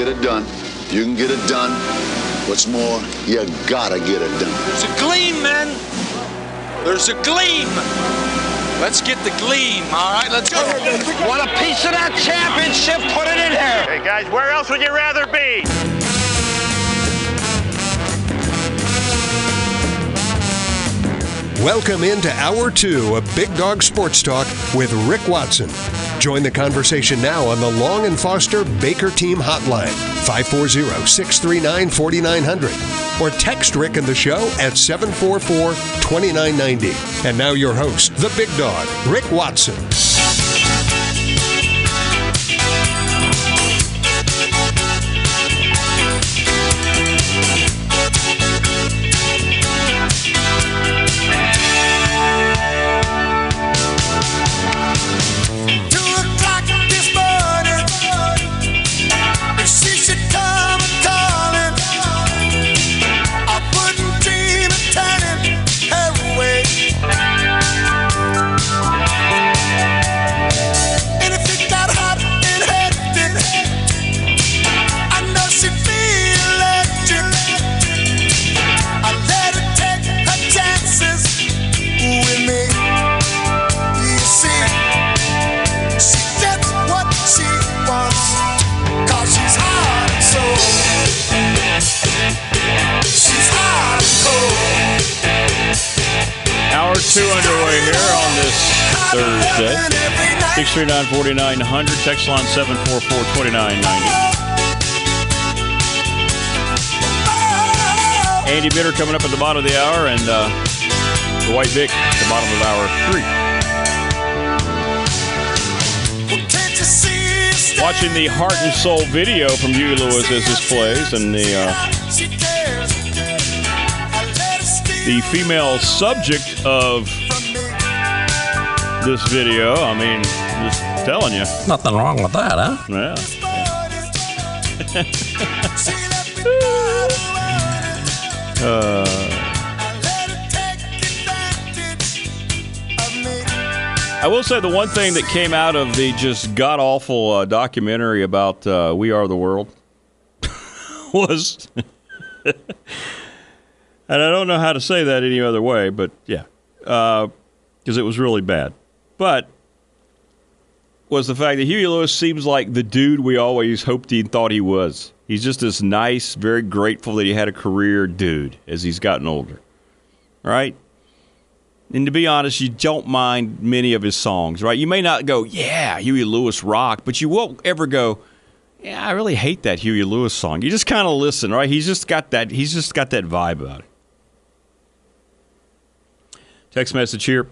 get it done. You can get it done. What's more, you gotta get it done. There's a gleam, men. There's a gleam. Let's get the gleam, all right? Let's go. Want a piece of that championship? Put it in here. Hey, guys, where else would you rather be? Welcome into Hour 2 of Big Dog Sports Talk with Rick Watson. Join the conversation now on the Long and Foster Baker Team Hotline, 540 639 4900. Or text Rick and the show at 744 2990. And now your host, the Big Dog, Rick Watson. 639 4900, text line 744 2990. Andy Bitter coming up at the bottom of the hour, and uh, the Dwight Vick at the bottom of hour three. Watching the Heart and Soul video from Huey Lewis as this plays, and the uh, the female subject of this video. I mean, telling you. Nothing wrong with that, huh? Yeah. She left me wide awake. Uh, I let her take advantage of me. I will say the one thing that came out of the just god awful uh, documentary about uh, We Are the World was, and I don't know how to say that any other way, but yeah, because it was really bad. But was the fact that Huey Lewis seems like the dude we always hoped he thought he was. He's just this nice, very grateful that he had a career dude as he's gotten older. Right? And to be honest, you don't mind many of his songs, right? You may not go, yeah, Huey Lewis rock, but you won't ever go, yeah, I really hate that Huey Lewis song. You just kind of listen, right? He's just got that. He's just got that vibe about it. Text message here.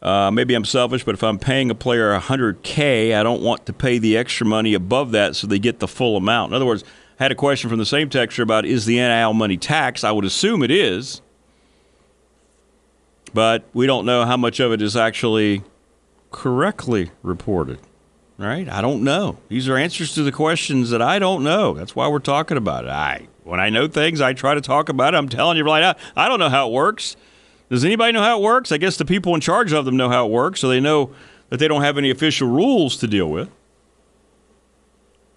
Uh, maybe I'm selfish, but if I'm paying a player 100K, I don't want to pay the extra money above that so they get the full amount. In other words, I had a question from the same texture about is the NIL money taxed? I would assume it is but we don't know how much of it is actually correctly reported. Right? I don't know. These are answers to the questions that I don't know. That's why we're talking about it. I when I know things, I try to talk about it. I'm telling you right now, I don't know how it works. Does anybody know how it works? I guess the people in charge of them know how it works, so they know that they don't have any official rules to deal with.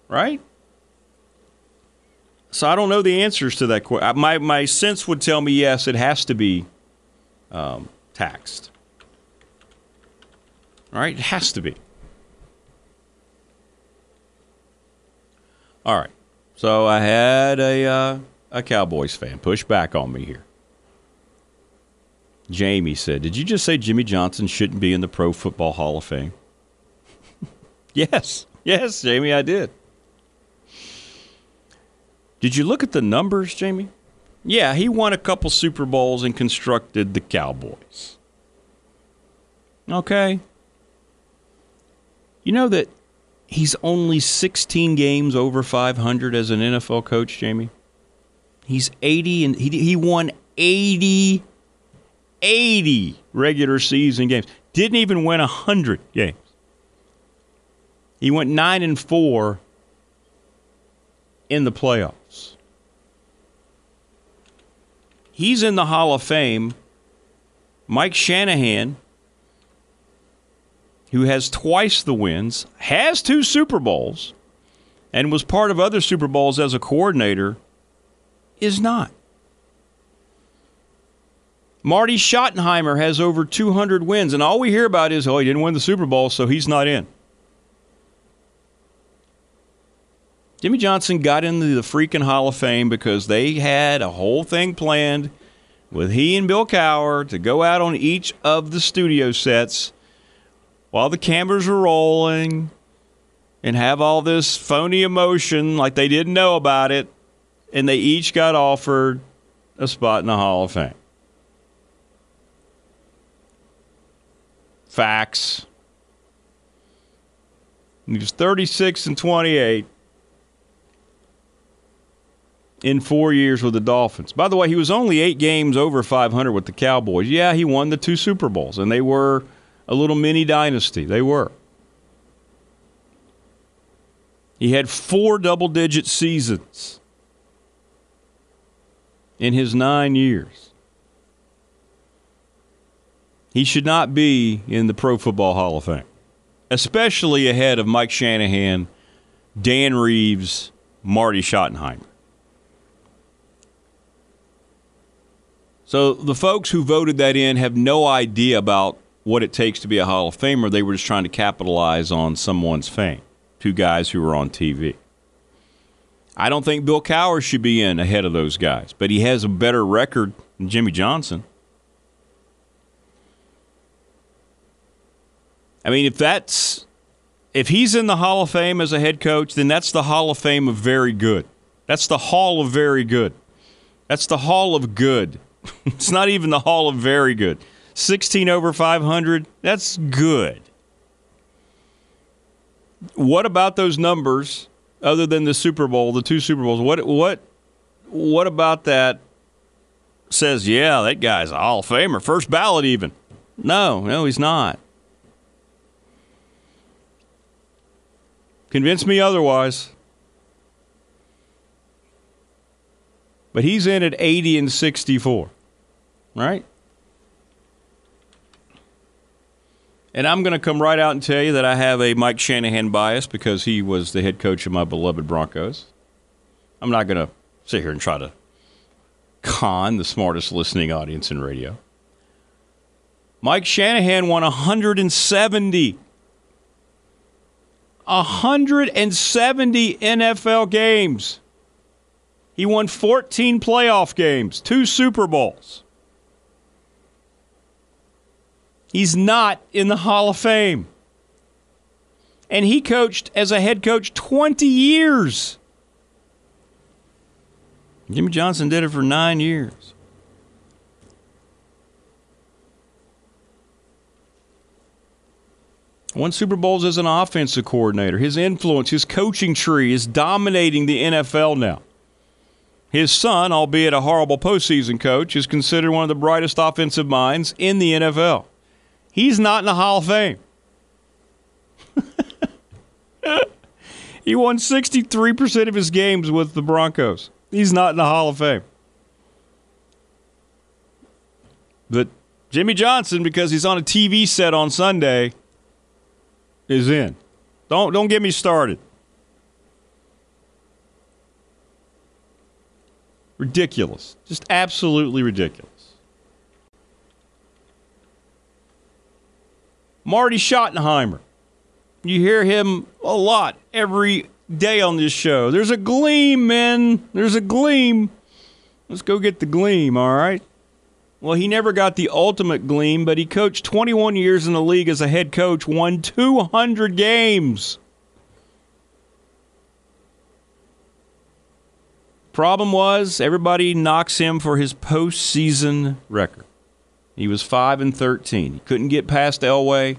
Right? So I don't know the answers to that question. My my sense would tell me yes, it has to be um, taxed. All right, it has to be. All right, so I had a uh, a Cowboys fan push back on me here. Jamie said, "Did you just say Jimmy Johnson shouldn't be in the Pro Football Hall of Fame?" yes, yes, Jamie, I did. Did you look at the numbers, Jamie? Yeah, he won a couple Super Bowls and constructed the Cowboys. Okay. You know that he's only 16 games over 500 as an NFL coach, Jamie? He's 80 and he, he won 80 80 regular season games. Didn't even win 100 games. He went 9 and 4 in the playoffs. He's in the Hall of Fame. Mike Shanahan, who has twice the wins, has two Super Bowls, and was part of other Super Bowls as a coordinator is not. Marty Schottenheimer has over 200 wins, and all we hear about is, oh, he didn't win the Super Bowl, so he's not in. Jimmy Johnson got into the freaking Hall of Fame because they had a whole thing planned with he and Bill Cowher to go out on each of the studio sets while the cameras were rolling and have all this phony emotion like they didn't know about it, and they each got offered a spot in the Hall of Fame. Facts. He was 36 and 28 in four years with the Dolphins. By the way, he was only eight games over 500 with the Cowboys. Yeah, he won the two Super Bowls, and they were a little mini dynasty. They were. He had four double digit seasons in his nine years. He should not be in the Pro Football Hall of Fame, especially ahead of Mike Shanahan, Dan Reeves, Marty Schottenheimer. So the folks who voted that in have no idea about what it takes to be a Hall of Famer. They were just trying to capitalize on someone's fame. Two guys who were on TV. I don't think Bill Cowher should be in ahead of those guys, but he has a better record than Jimmy Johnson. I mean, if that's if he's in the Hall of Fame as a head coach, then that's the Hall of Fame of very good. That's the Hall of very good. That's the Hall of good. it's not even the Hall of very good. 16 over 500, that's good. What about those numbers other than the Super Bowl, the two Super Bowls? What what what about that says, yeah, that guy's a Hall of Famer, first ballot even? No, no, he's not. Convince me otherwise. But he's in at 80 and 64, right? And I'm going to come right out and tell you that I have a Mike Shanahan bias because he was the head coach of my beloved Broncos. I'm not going to sit here and try to con the smartest listening audience in radio. Mike Shanahan won 170 170 NFL games. He won 14 playoff games, two Super Bowls. He's not in the Hall of Fame. And he coached as a head coach 20 years. Jimmy Johnson did it for nine years. Won Super Bowls as an offensive coordinator. His influence, his coaching tree is dominating the NFL now. His son, albeit a horrible postseason coach, is considered one of the brightest offensive minds in the NFL. He's not in the Hall of Fame. he won 63% of his games with the Broncos. He's not in the Hall of Fame. But Jimmy Johnson, because he's on a TV set on Sunday, is in. Don't don't get me started. Ridiculous. Just absolutely ridiculous. Marty Schottenheimer. You hear him a lot every day on this show. There's a gleam, man. There's a gleam. Let's go get the gleam, all right? Well, he never got the ultimate gleam, but he coached 21 years in the league as a head coach, won 200 games. Problem was, everybody knocks him for his postseason record. He was 5 and 13. He couldn't get past Elway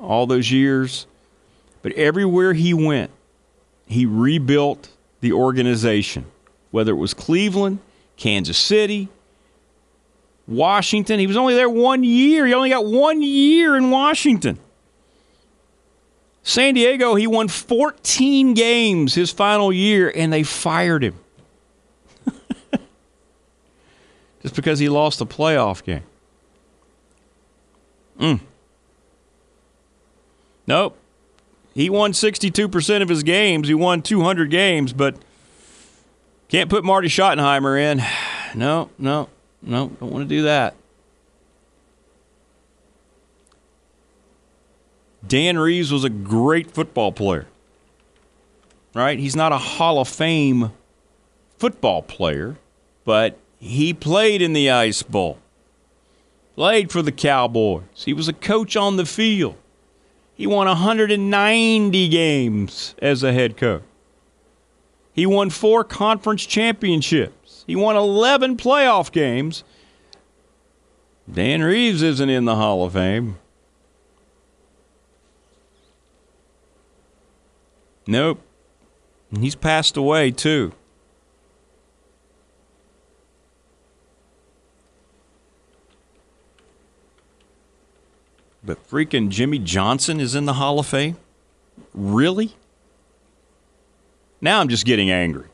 all those years. But everywhere he went, he rebuilt the organization, whether it was Cleveland, Kansas City, Washington. He was only there one year. He only got one year in Washington. San Diego, he won 14 games his final year, and they fired him. Just because he lost a playoff game. Mm. Nope. he won 62% of his games. He won 200 games, but can't put Marty Schottenheimer in. No, no, no, don't want to do that. Dan Reeves was a great football player. Right? He's not a Hall of Fame football player, but he played in the Ice Bowl. Played for the Cowboys. He was a coach on the field. He won 190 games as a head coach. He won four conference championships. He won 11 playoff games. Dan Reeves isn't in the Hall of Fame. Nope. He's passed away, too. But freaking Jimmy Johnson is in the Hall of Fame? Really? Now I'm just getting angry.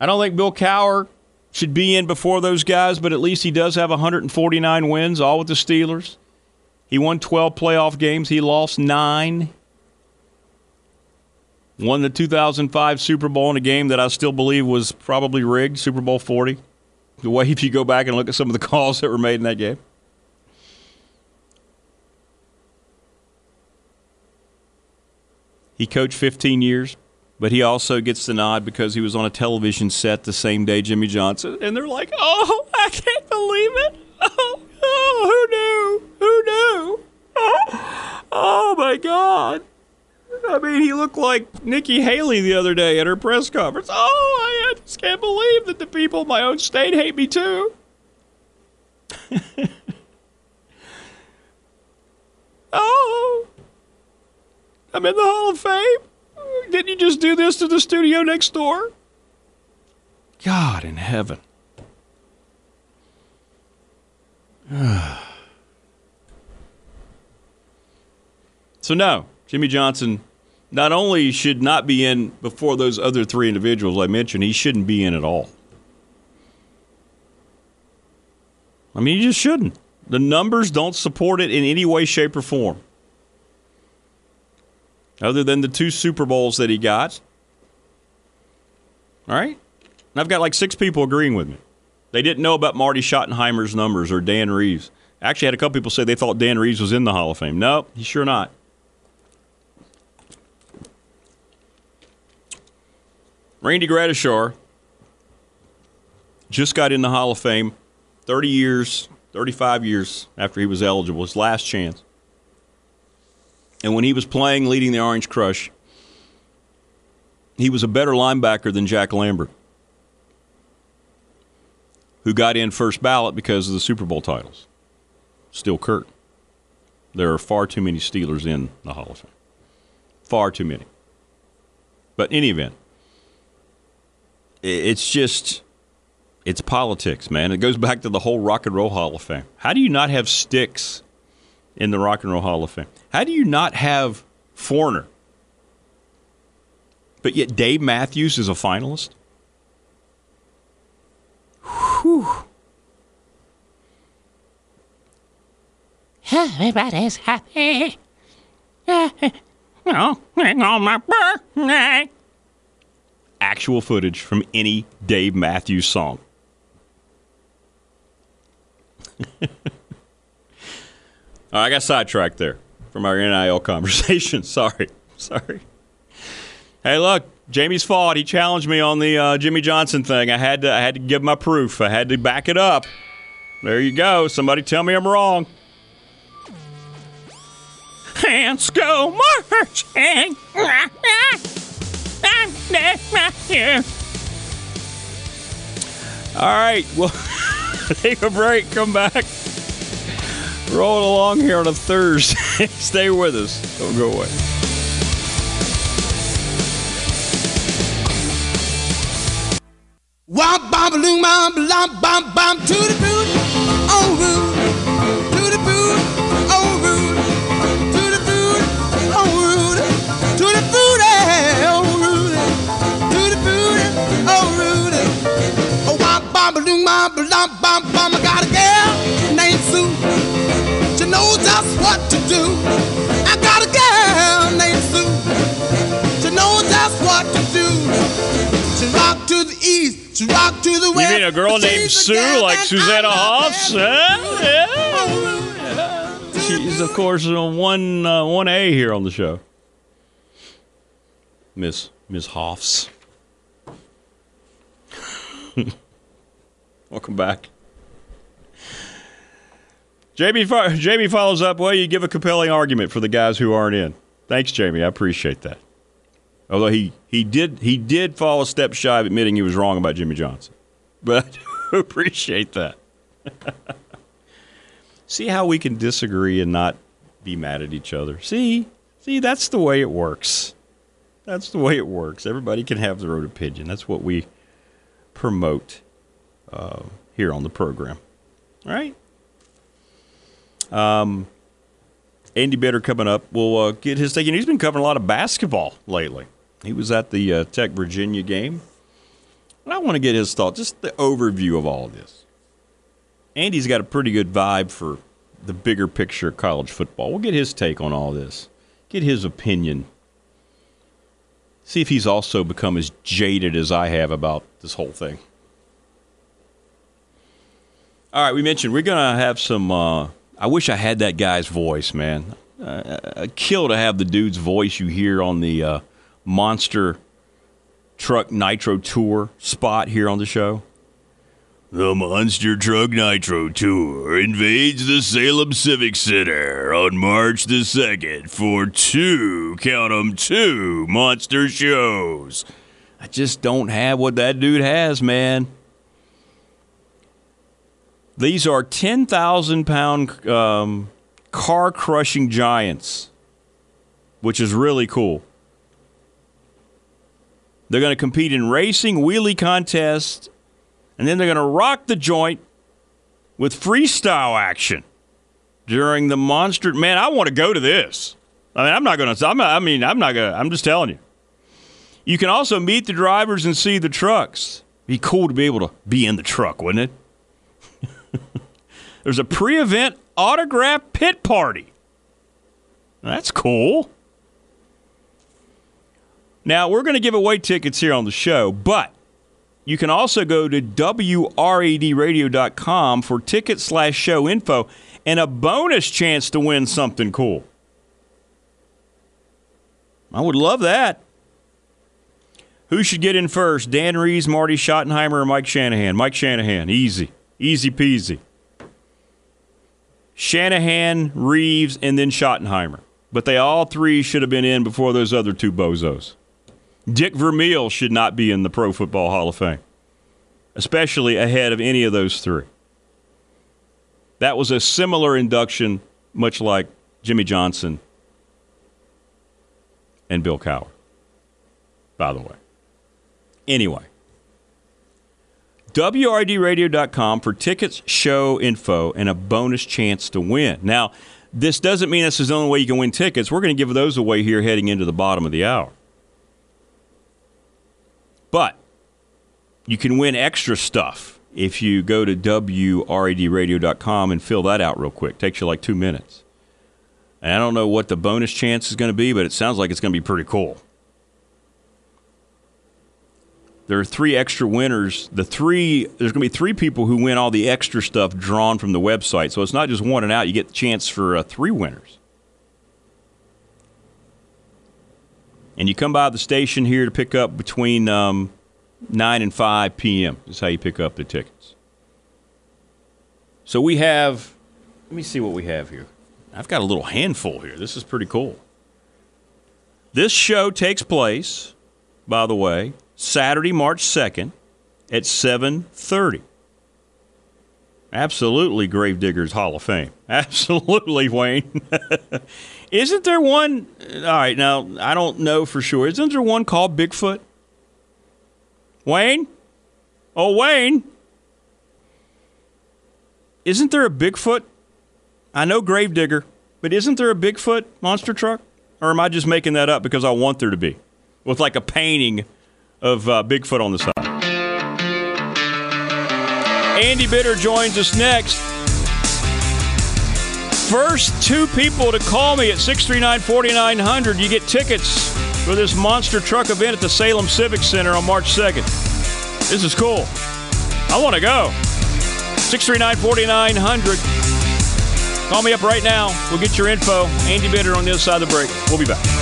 I don't think Bill Cowher should be in before those guys, but at least he does have 149 wins, all with the Steelers. He won 12 playoff games, he lost nine. Won the 2005 Super Bowl in a game that I still believe was probably rigged, Super Bowl 40. The way if you go back and look at some of the calls that were made in that game. He coached 15 years, but he also gets the nod because he was on a television set the same day Jimmy Johnson. And they're like, oh, I can't believe it. Oh, oh who knew? Who knew? Oh, oh my God. I mean, he looked like Nikki Haley the other day at her press conference. Oh, I just can't believe that the people in my own state hate me too. oh, I'm in the Hall of Fame. Didn't you just do this to the studio next door? God in heaven. so, no, Jimmy Johnson not only should not be in before those other three individuals I mentioned, he shouldn't be in at all. I mean, he just shouldn't. The numbers don't support it in any way, shape, or form. Other than the two Super Bowls that he got. All right? And I've got like six people agreeing with me. They didn't know about Marty Schottenheimer's numbers or Dan Reeves. Actually, had a couple people say they thought Dan Reeves was in the Hall of Fame. No, he's sure not. Randy Gradishar just got in the Hall of Fame 30 years, 35 years after he was eligible, his last chance. And when he was playing, leading the Orange Crush, he was a better linebacker than Jack Lambert, who got in first ballot because of the Super Bowl titles. Steel Curtain. There are far too many Steelers in the Hall of Fame. Far too many. But in any event, it's just it's politics, man. It goes back to the whole Rock and Roll Hall of Fame. How do you not have Styx in the Rock and Roll Hall of Fame? How do you not have Foreigner? But yet Dave Matthews is a finalist? Whew. Everybody's happy. Oh, on my birthday. Actual footage from any Dave Matthews song. Right, I got sidetracked there from our NIL conversation. Sorry. Sorry. Hey, look, Jamie's fault. He challenged me on the uh, Jimmy Johnson thing. I had to I had to give my proof. I had to back it up. There you go. Somebody tell me I'm wrong. Hands go marching. All right. Well, take a break. Come back. Rolling along here on a Thursday. Stay with us. Don't go away. Wop bam balloon bam bam bam bam to the boot on root to the boot on root to the boot on root to the boot on root to the boot on root oh wop bam balloon what to do. I got a girl named Sue. She knows just what to do. She rock to the east, she rock to the west. You mean a girl named Sue, like Susanna Hoffs? Yeah. She's of course on one uh, one A here on the show. Miss Miss Hoffs. Welcome back. Jamie, Jamie follows up. Well, you give a compelling argument for the guys who aren't in. Thanks, Jamie. I appreciate that. Although he, he did he did fall a step shy of admitting he was wrong about Jimmy Johnson, but appreciate that. See how we can disagree and not be mad at each other. See, see that's the way it works. That's the way it works. Everybody can have their own opinion. That's what we promote uh, here on the program. All right. Um, Andy Bitter coming up. We'll uh, get his take. And he's been covering a lot of basketball lately. He was at the uh, Tech Virginia game. And I want to get his thought, just the overview of all of this. Andy's got a pretty good vibe for the bigger picture of college football. We'll get his take on all this, get his opinion. See if he's also become as jaded as I have about this whole thing. All right, we mentioned we're going to have some. Uh, I wish I had that guy's voice, man. Uh, a kill to have the dude's voice you hear on the uh, Monster Truck Nitro Tour spot here on the show. The Monster Truck Nitro Tour invades the Salem Civic Center on March the 2nd for two, count 'em, two monster shows. I just don't have what that dude has, man. These are 10,000 pound um, car crushing giants, which is really cool. They're going to compete in racing, wheelie contests, and then they're going to rock the joint with freestyle action during the monster. Man, I want to go to this. I mean, I'm not going to. I mean, I'm not going to. I'm just telling you. You can also meet the drivers and see the trucks. Be cool to be able to be in the truck, wouldn't it? There's a pre-event autograph pit party. That's cool. Now, we're going to give away tickets here on the show, but you can also go to WREDradio.com for ticket slash show info and a bonus chance to win something cool. I would love that. Who should get in first? Dan Reeves, Marty Schottenheimer, or Mike Shanahan? Mike Shanahan. Easy. Easy peasy. Shanahan, Reeves, and then Schottenheimer. But they all three should have been in before those other two bozos. Dick Vermeil should not be in the Pro Football Hall of Fame, especially ahead of any of those three. That was a similar induction, much like Jimmy Johnson and Bill Cowher, by the way. Anyway, WRDRadio.com for tickets, show info, and a bonus chance to win. Now, this doesn't mean this is the only way you can win tickets. We're going to give those away here heading into the bottom of the hour. But you can win extra stuff if you go to WREDradio.com and fill that out real quick. Takes you like two minutes. And I don't know what the bonus chance is going to be, but it sounds like it's going to be pretty cool. There are three extra winners. The three there's going to be three people who win all the extra stuff drawn from the website. So it's not just one and out. You get the chance for uh, three winners. And you come by the station here to pick up between um, 9 and 5 p.m. is how you pick up the tickets. So we have, let me see what we have here. I've got a little handful here. This is pretty cool. This show takes place, by the way, Saturday, March 2nd at 7:30. Absolutely Gravediggers Hall of Fame. Absolutely, Wayne. Isn't there one? All right, now I don't know for sure. Isn't there one called Bigfoot? Wayne? Oh, Wayne. Isn't there a Bigfoot? I know Gravedigger, but isn't there a Bigfoot monster truck? Or am I just making that up because I want there to be? With like a painting of uh, Bigfoot on the side. Andy Bitter joins us next. First two people to call me at 639 4900, you get tickets for this monster truck event at the Salem Civic Center on March 2nd. This is cool. I want to go. 639 4900. Call me up right now. We'll get your info. Andy Bitter on the other side of the break. We'll be back.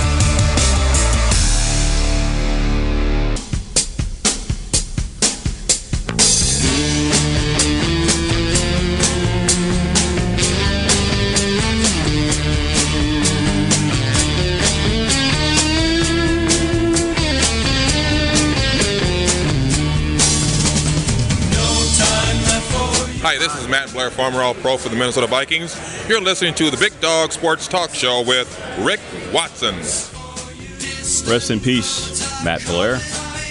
Hi, this is Matt Blair, former All Pro for the Minnesota Vikings. You're listening to the Big Dog Sports Talk Show with Rick Watson. Rest in peace, Matt Blair.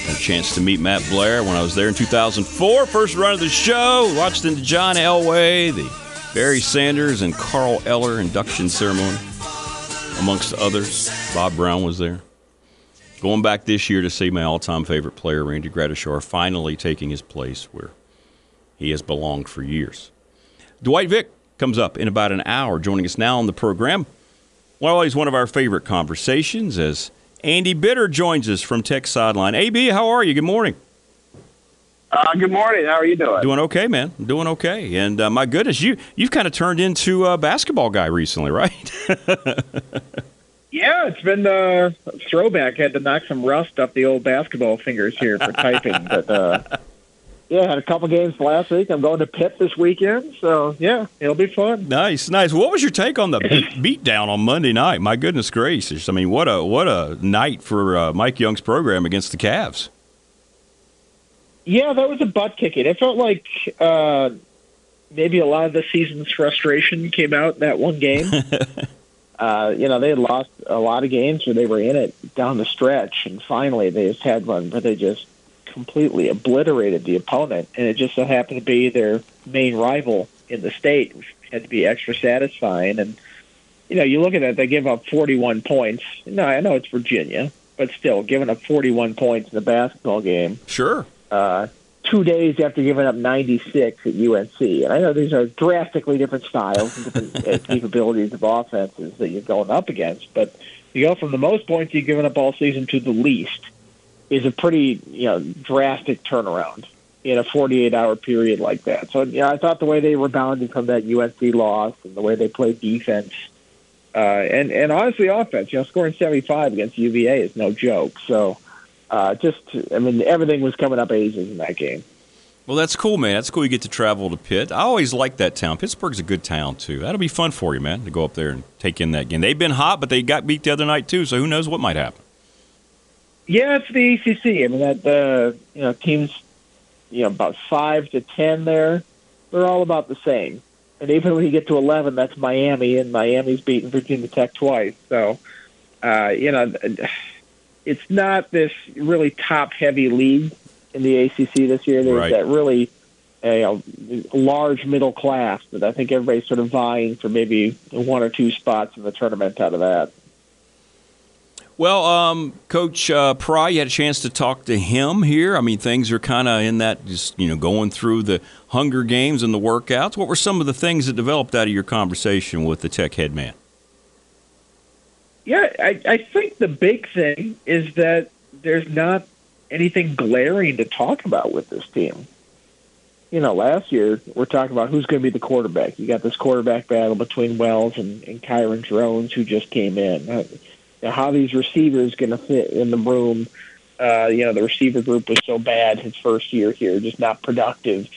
A chance to meet Matt Blair when I was there in 2004. First run of the show. Watched the John Elway, the Barry Sanders, and Carl Eller induction ceremony, amongst others. Bob Brown was there. Going back this year to see my all-time favorite player, Randy Gradishar, finally taking his place where he has belonged for years. Dwight Vick comes up in about an hour, joining us now on the program. Well, always one of our favorite conversations as Andy Bitter joins us from Tech Sideline. AB, how are you? Good morning. Uh, good morning. How are you doing? Doing okay, man. Doing okay. And uh, my goodness, you you've kind of turned into a basketball guy recently, right? Yeah, it's been uh, a throwback. Had to knock some rust off the old basketball fingers here for typing, but uh, yeah, had a couple games last week. I'm going to Pitt this weekend, so yeah, it'll be fun. nice, nice. What was your take on the beat, down on Monday night? My goodness gracious! I mean, what a what a night for uh, Mike Young's program against the Cavs. Yeah, that was a butt kicking. It felt like uh, maybe a lot of the season's frustration came out in that one game. uh, you know, they had lost a lot of games where they were in it down the stretch, and finally they just had one where they just completely obliterated the opponent, and it just so happened to be their main rival in the state, which had to be extra satisfying. And you know, you look at that, they give up 41 points. No, I know it's Virginia, but still, giving up 41 points in a basketball game. Sure. Uh, two days after giving up 96 at UNC. And I know these are drastically different styles and different uh, capabilities of offenses that you're going up against, but you go from the most points you've given up all season to the least is a pretty you know drastic turnaround in a 48 hour period like that. So yeah, I thought the way they rebounded from that UNC loss and the way they played defense. Uh, and and honestly, offense. You know, scoring 75 against UVA is no joke. So, uh, just I mean, everything was coming up aces in that game. Well, that's cool, man. That's cool. You get to travel to Pitt. I always like that town. Pittsburgh's a good town too. That'll be fun for you, man, to go up there and take in that game. They've been hot, but they got beat the other night too. So who knows what might happen? Yeah, it's the ACC. I mean, that uh, you know teams, you know, about five to ten there, they're all about the same. And even when you get to eleven, that's Miami, and Miami's beaten Virginia Tech twice. So, uh, you know, it's not this really top-heavy league in the ACC this year. There's Right. that really you know, large middle class that I think everybody's sort of vying for maybe one or two spots in the tournament out of that. Well, um, Coach uh, Pry, you had a chance to talk to him here. I mean, things are kind of in that, just you know, going through the Hunger Games and the workouts. What were some of the things that developed out of your conversation with the Tech head man? Yeah, I, I think the big thing is that there's not anything glaring to talk about with this team. You know, last year we're talking about who's going to be the quarterback. You got this quarterback battle between Wells and, and Kyron Drones, who just came in. You know, how these receivers going to fit in the room? Uh, you know, the receiver group was so bad his first year here, just not productive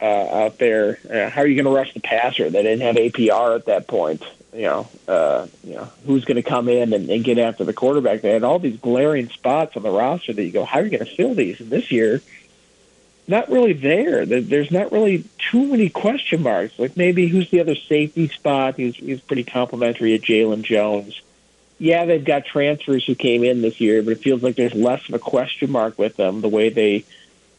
uh, out there. Uh, how are you going to rush the passer? They didn't have APR at that point. You know, uh, you know who's going to come in and, and get after the quarterback? They had all these glaring spots on the roster that you go, how are you going to fill these? And this year, not really there. There- There's not really too many question marks. Like maybe who's the other safety spot? He's he's pretty complimentary to Jalen Jones. Yeah, they've got transfers who came in this year, but it feels like there's less of a question mark with them. The way they,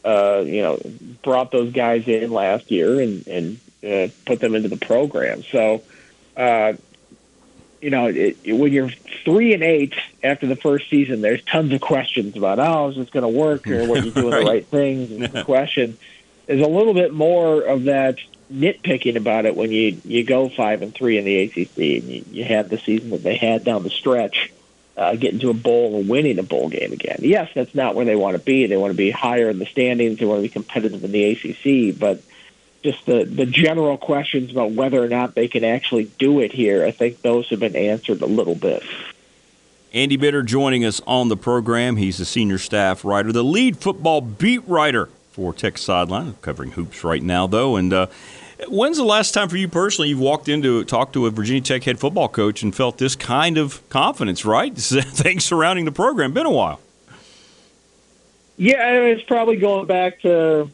uh, you know, brought those guys in last year and and uh, put them into the program. So, uh, you know, it, it- when you're three and eight after the first season, there's tons of questions about, oh, is this going to work or what you doing the Right. right things? Is the question. There's a little bit more of that nitpicking about it when you you go five and three in the ACC and you, you had the season that they had down the stretch. uh, getting to a bowl and winning a bowl game again. Yes, that's not where they want to be. They want to be higher in the standings. They want to be competitive in the ACC. But just the the general questions about whether or not they can actually do it here, I think those have been answered a little bit. Andy Bitter joining us on the program. He's the senior staff writer, the lead football beat writer for Tech Sideline, covering hoops right now, though. And uh, when's the last time for you personally you've walked into talked to a Virginia Tech head football coach and felt this kind of confidence? Right, things surrounding the program. Been a while. Yeah, it's probably going back to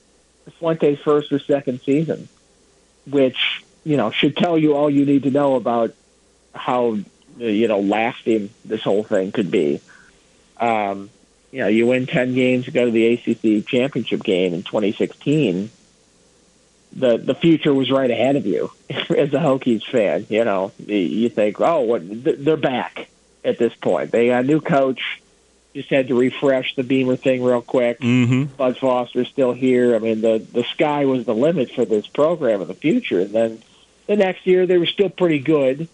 Fuente's first or second season, which you know should tell you all you need to know about how you know lasting this whole thing could be. Um, you know, you win ten games, you go to the ACC championship game in 2016. The the future was right ahead of you as a Hokies fan. You know, you think, oh, what they're back at this point. They got a new coach. Just had to refresh the Beamer thing real quick. Mm-hmm. Bud Foster's still here. I mean, the the sky was the limit for this program in the future. And then the next year, they were still pretty good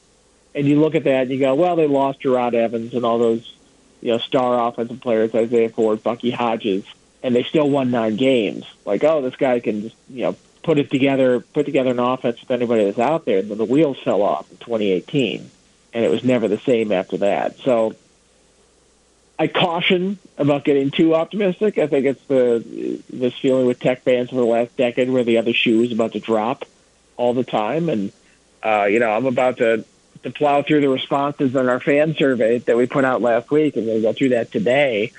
and you look at that and you go, well, they lost Jerod Evans and all those, you know, star offensive players, Isaiah Ford, Bucky Hodges, and they still won nine games. Like, oh, this guy can just, you know, put it together, put together an offense with anybody that's out there. And then the wheels fell off in 2018, and it was never the same after that. So I caution about getting too optimistic. I think it's the this feeling with Tech fans for the last decade where the other shoe is about to drop all the time, and uh, you know, I'm about to to plow through the responses on our fan survey that we put out last week. and going to go through that today.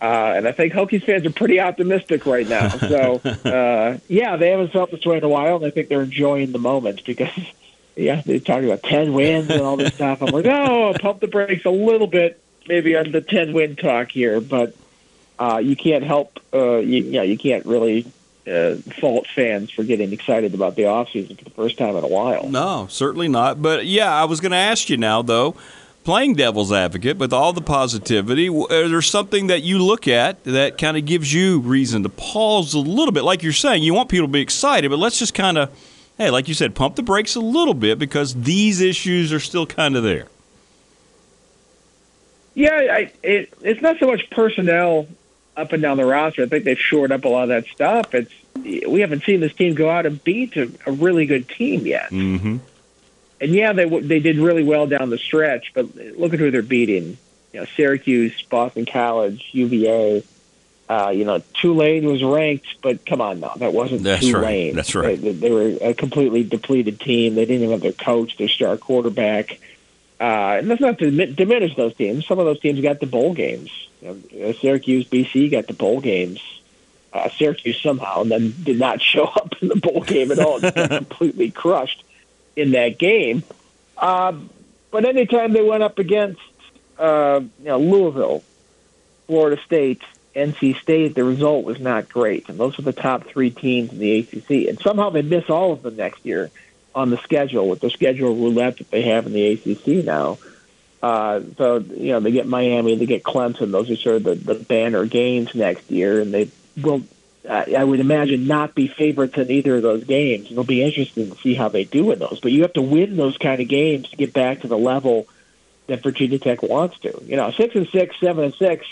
Uh, and I think Hokies fans are pretty optimistic right now. So, uh, yeah, they haven't felt this way in a while, and I think they're enjoying the moment because, yeah, they're talking about 10 wins and all this stuff. I'm like, oh, pump the brakes a little bit, maybe on the 10 win talk here. But uh, you can't help, uh, you, you know, you can't really uh, fault fans for getting excited about the offseason for the first time in a while. No, certainly not. But yeah, I was going to ask you now, though, playing devil's advocate with all the positivity, is there something that you look at that kind of gives you reason to pause a little bit? Like you're saying, you want people to be excited, but let's just kind of, hey, like you said, pump the brakes a little bit because these issues are still kind of there. Yeah, I, it, it's not so much personnel up and down the roster. I think they've shored up a lot of that stuff. It's we haven't seen this team go out and beat a, a really good team yet. Mm-hmm. And yeah, they they did really well down the stretch, but look at who they're beating. You know, Syracuse, Boston College, UVA. Uh, you know, Tulane was ranked, but come on now, that wasn't That's Tulane. right. That's right. They, they were a completely depleted team. They didn't even have their coach, their star quarterback. Uh, and that's not to diminish those teams. Some of those teams got the bowl games. You know, Syracuse, BC got the bowl games. Uh, Syracuse somehow and then did not show up in the bowl game at all. Completely crushed in that game. Uh, but anytime they went up against uh, you know Louisville, Florida State, NC State, the result was not great. And those are the top three teams in the ACC. And somehow they miss all of them next year on the schedule with the schedule roulette that they have in the ACC now. Uh, so you know they get Miami, they get Clemson. Those are sort of the, the banner games next year, and they will, uh, I would imagine, not be favorites in either of those games. It'll be interesting to see how they do in those. But you have to win those kind of games to get back to the level that Virginia Tech wants to. You know, six and six, seven and six.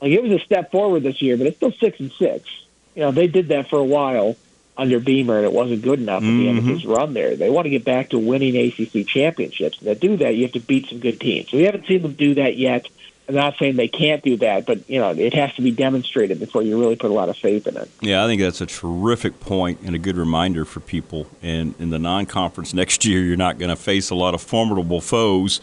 Like it was a step forward this year, but it's still six and six. You know, they did that for a while under Beamer, and it wasn't good enough at the end of his run there. They want to get back to winning ACC championships. And to do that, you have to beat some good teams. We haven't seen them do that yet. I'm not saying they can't do that, but you know it has to be demonstrated before you really put a lot of faith in it. Yeah, I think that's a terrific point and a good reminder for people. And in the non-conference next year, you're not going to face a lot of formidable foes.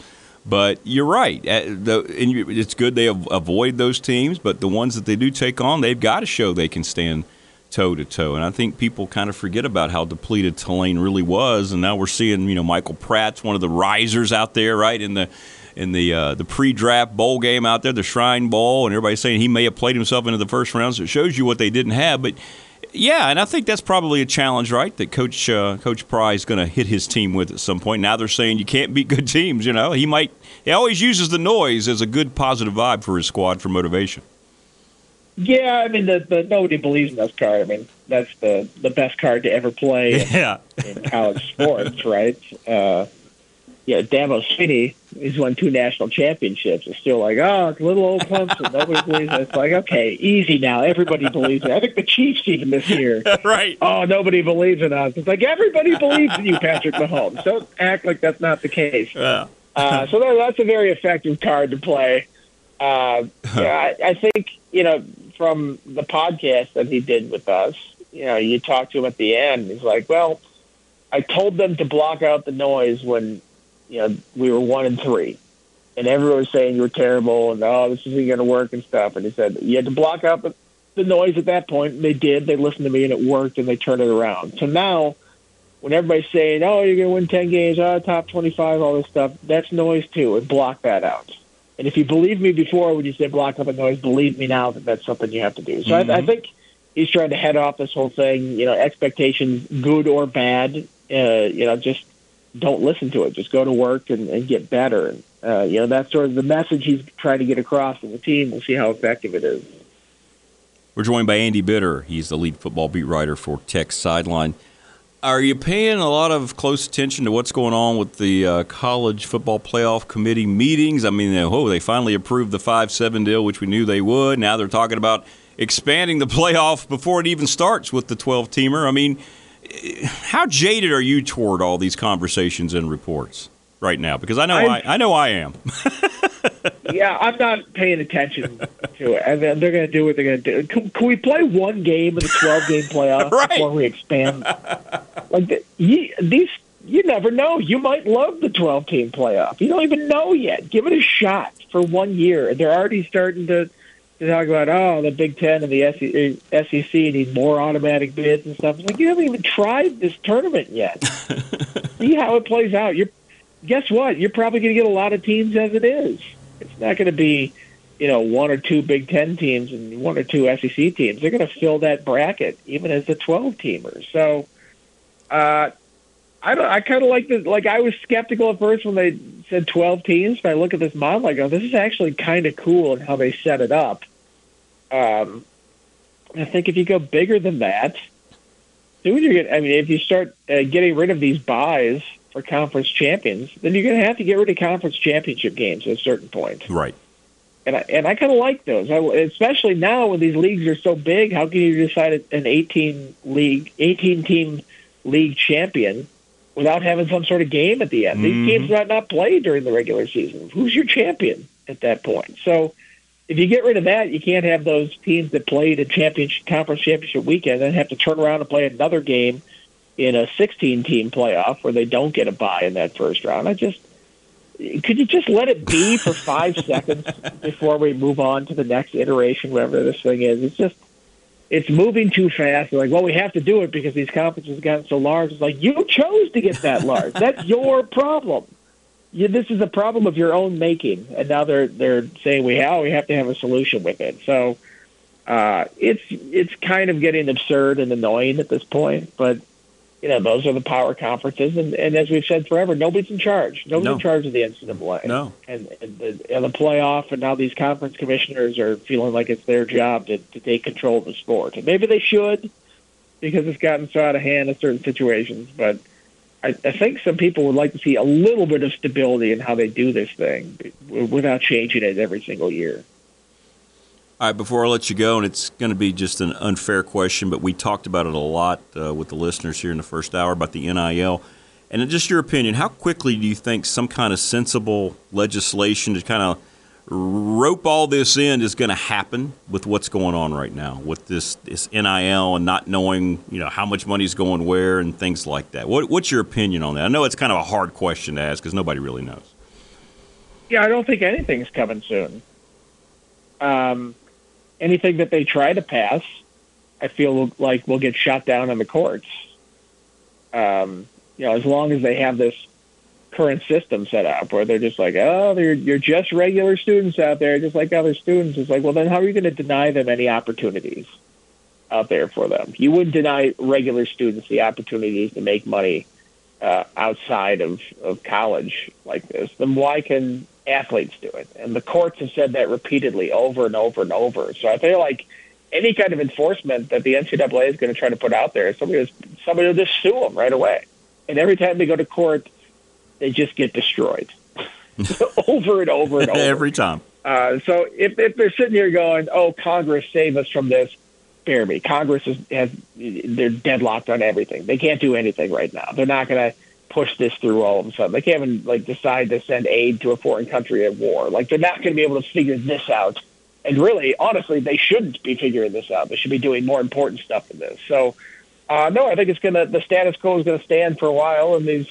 But you're right. Uh, and It's good they avoid those teams, but the ones that they do take on, they've got to show they can stand toe to toe. And I think people kind of forget about how depleted Tulane really was. And now we're seeing, you know, Michael Pratt's one of the risers out there, right in the in the uh, the pre-draft bowl game out there, the Shrine Bowl, and everybody's saying he may have played himself into the first round. So it shows you what they didn't have, but. Yeah, and I think that's probably a challenge, right? That Coach uh, Coach Pry is going to hit his team with at some point. Now they're saying you can't beat good teams. You know, he might. He always uses the noise as a good positive vibe for his squad for motivation. Yeah, I mean, the, the nobody believes in this card. I mean, that's the the best card to ever play Yeah. in college sports, right? Uh, yeah, Dabo Swinney, he's won two national championships. It's still like, oh, it's little old Clemson. Nobody believes it. It's like, okay, easy now. Everybody believes it. I think the Chiefs even this year. right. Oh, nobody believes in us. It's like everybody believes in you, Patrick Mahomes. Don't act like that's not the case. Yeah. Uh, so that, that's a very effective card to play. Uh, yeah, I, I think you know from the podcast that he did with us. You know, you talk to him at the end. He's like, "Well, I told them to block out the noise when you know we were one and three, and everyone was saying you were terrible and oh, this isn't going to work and stuff." And he said you had to block out the, the noise at that point. And they did. They listened to me and it worked, and they turned it around. So now when everybody's saying, "Oh, you're going to win ten games, oh, top twenty-five, all this stuff," that's noise too, and block that out. And if you believed me before when you said block up a noise, believe me now that that's something you have to do. So I, I think he's trying to head off this whole thing. You know, expectations, good or bad. Uh, you know, just don't listen to it. Just go to work and, and get better. And uh, you know, that's sort of the message he's trying to get across to the team. We'll see how effective it is. We're joined by Andy Bitter. He's the lead football beat writer for Tech Sideline. Are you paying a lot of close attention to what's going on with the uh, college football playoff committee meetings? I mean, oh, they finally approved the five-seven deal, which we knew they would. Now they're talking about expanding the playoff before it even starts with the twelve-teamer. I mean, how jaded are you toward all these conversations and reports right now? Because I know I, I know I am. yeah, I'm not paying attention to it. And then they're going to do what they're going to do. Can, can we play one game in the 12 game playoff Right. before we expand? like the, you, these, you never know. You might love the 12 team playoff. You don't even know yet. Give it a shot for one year. They're already starting to. To talk about oh the Big Ten and the SEC, uh, SEC need more automatic bids and stuff. It's like you haven't even tried this tournament yet. See how it plays out. You're guess what? You're probably going to get a lot of teams as it is. It's not going to be, you know, one or two Big Ten teams and one or two SEC teams. They're going to fill that bracket, even as the 12 teamers. So, uh, I don't. I kind of like the like. I was skeptical at first when they said 12 teams, but I look at this model. I go, this is actually kind of cool in how they set it up. Um, I think if you go bigger than that, soon you're going. I mean, if you start uh, getting rid of these buys for conference champions, then you're going to have to get rid of conference championship games at a certain point. right. And I, and I kind of like those, I, especially now when these leagues are so big. How can you decide an 18 league, 18 team league champion without having some sort of game at the end? These mm-hmm. games are not played during the regular season. Who's your champion at that point? So if you get rid of that, you can't have those teams that played a championship conference championship weekend and have to turn around and play another game in a 16 team playoff where they don't get a bye in that first round. I just could you just let it be for five seconds before we move on to the next iteration, whatever this thing is? It's just it's moving too fast. They're like, well, we have to do it because these conferences have gotten so large. It's like you chose to get that large. That's your problem. You, this is a problem of your own making, and now they're they're saying we have we have to have a solution with it. So uh, it's it's kind of getting absurd and annoying at this point. But you know, those are the power conferences, and, and as we've said forever, nobody's in charge. Nobody's No. in charge of the NCAA. No. and, and, the, and the playoff, and now these conference commissioners are feeling like it's their job to, to take control of the sport. And maybe they should, because it's gotten so out of hand in certain situations. But I, I think some people would like to see a little bit of stability in how they do this thing without changing it every single year. All right, before I let you go, and it's going to be just an unfair question, but we talked about it a lot uh, with the listeners here in the first hour about the NIL. And just your opinion, how quickly do you think some kind of sensible legislation to kind of rope all this in is going to happen with what's going on right now with this, this NIL and not knowing you know how much money's going where and things like that? What, what's your opinion on that? I know it's kind of a hard question to ask because nobody really knows. Yeah, I don't think anything's coming soon. Um, anything that they try to pass, I feel like will get shot down in the courts. Um, you know, as long as they have this current system set up where they're just like, oh, they're, you're just regular students out there, just like other students. It's like, well, then how are you going to deny them any opportunities out there for them? You wouldn't deny regular students the opportunities to make money uh, outside of, of college like this. Then why can athletes do it? And the courts have said that repeatedly over and over and over. So I feel like any kind of enforcement that the NCAA is going to try to put out there, somebody, is somebody will just sue them right away. And every time they go to court, they just get destroyed over and over and over. Every time. Uh, so if, if they're sitting here going, "Oh, Congress, save us from this," spare me. Congress is, has they're deadlocked on everything. They can't do anything right now. They're not going to push this through all of a sudden. They can't even like decide to send aid to a foreign country at war. Like they're not going to be able to figure this out. And really, honestly, they shouldn't be figuring this out. They should be doing more important stuff than this. So, uh, no, I think it's gonna the status quo is going to stand for a while, and these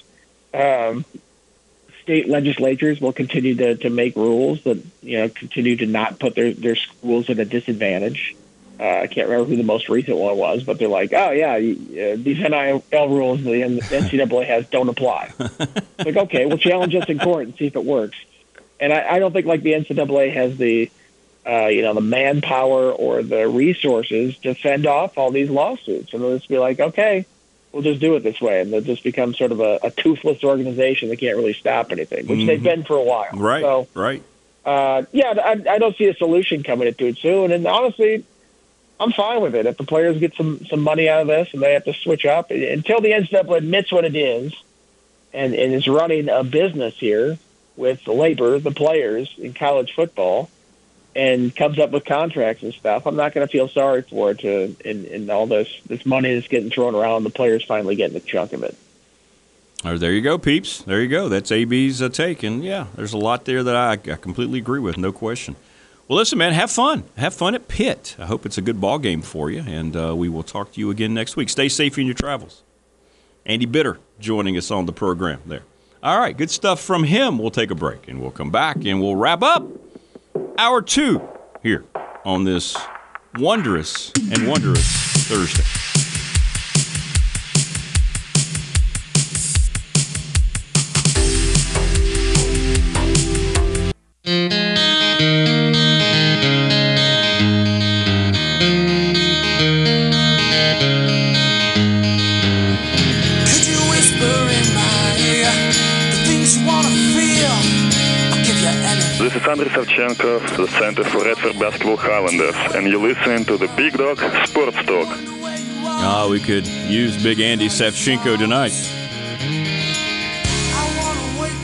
um, state legislatures will continue to, to make rules that you know continue to not put their, their schools at a disadvantage. Uh, I can't remember who the most recent one was, but they're like, oh yeah, uh, these NIL rules the NCAA has don't apply. like okay, we'll challenge us in court and see if it works. And I, I don't think like the NCAA has the uh, you know the manpower or the resources to fend off all these lawsuits, and they'll just be like, okay, we'll just do it this way, and they'll just become sort of a, a toothless organization that can't really stop anything, which Mhm. they've been for a while. Right. So, right. uh, yeah, I, I don't see a solution coming into it soon. And honestly, I'm fine with it. If the players get some, some money out of this and they have to switch up until the NCAA admits what it is and, and is running a business here with the labor, the players in college football, and comes up with contracts and stuff, I'm not going to feel sorry for it. To in, in all this this money that's getting thrown around, the players finally getting a chunk of it. Or there you go, peeps. There you go. That's AB's uh, take, and yeah, there's a lot there that I, I completely agree with, no question. Well, listen, man, have fun. Have fun at Pitt. I hope it's a good ball game for you, and uh, we will talk to you again next week. Stay safe in your travels. Andy Bitter joining us on the program there. All right, good stuff from him. We'll take a break, and we'll come back, and we'll wrap up hour two here on this wondrous and wondrous Thursday. This is Savchenko, the center for Radford Basketball Highlanders, and you're listening to the Big Dog Sports Talk. Ah, we could use Big Andy Savchenko tonight.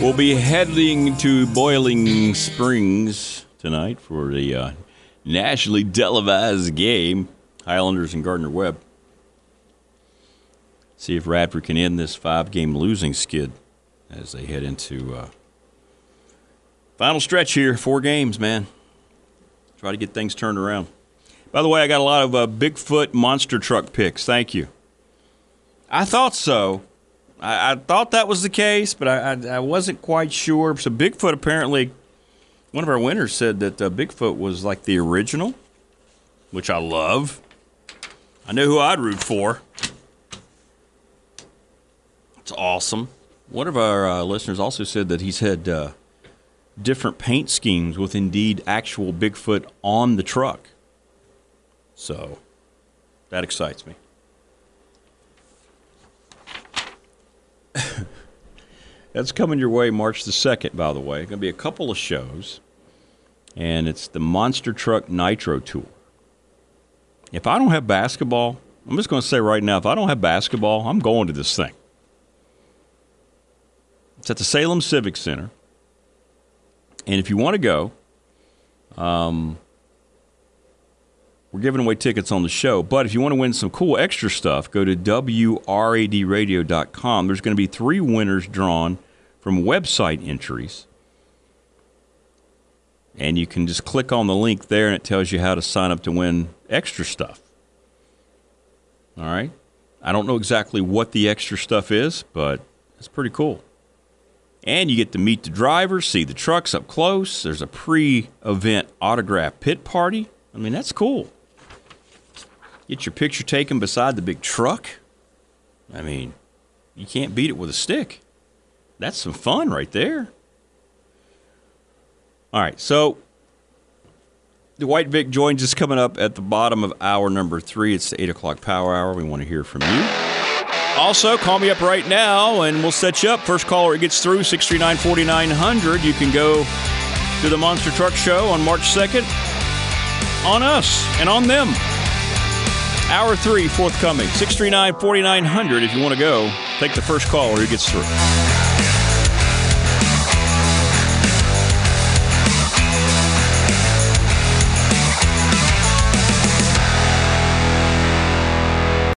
We'll be heading to Boiling Springs tonight for the uh, nationally televised game, Highlanders and Gardner Webb. See if Radford can end this five-game losing skid as they head into uh, final stretch here. Four games, man. Try to get things turned around. By the way, I got a lot of uh, Bigfoot monster truck picks. Thank you. I thought so. I, I thought that was the case, but I, I, I wasn't quite sure. So Bigfoot apparently, one of our winners said that uh, Bigfoot was like the original, which I love. I know who I'd root for. It's awesome. One of our uh, listeners also said that he's had uh, different paint schemes with indeed actual Bigfoot on the truck. So that excites me. That's coming your way March the 2nd, by the way. Going to be a couple of shows, and it's the Monster Truck Nitro Tour. If I don't have basketball, I'm just going to say right now, if I don't have basketball, I'm going to this thing. It's at the Salem Civic Center. And if you want to go, um, we're giving away tickets on the show. But if you want to win some cool extra stuff, go to WRADradio.com. There's going to be three winners drawn from website entries. And you can just click on the link there and it tells you how to sign up to win extra stuff. All right? I don't know exactly what the extra stuff is, but it's pretty cool. And you get to meet the drivers, see the trucks up close. There's a pre event autograph pit party. I mean, that's cool. Get your picture taken beside the big truck. I mean, you can't beat it with a stick. That's some fun right there. All right, so Dwight Vick joins us coming up at the bottom of hour number three. It's the 8 o'clock power hour. We want to hear from you. Also, call me up right now and we'll set you up. First caller that gets through, 639 4900. You can go to the Monster Truck Show on March 2nd on us and on them. Hour three forthcoming, 639 4900. If you want to go, take the first caller who gets through.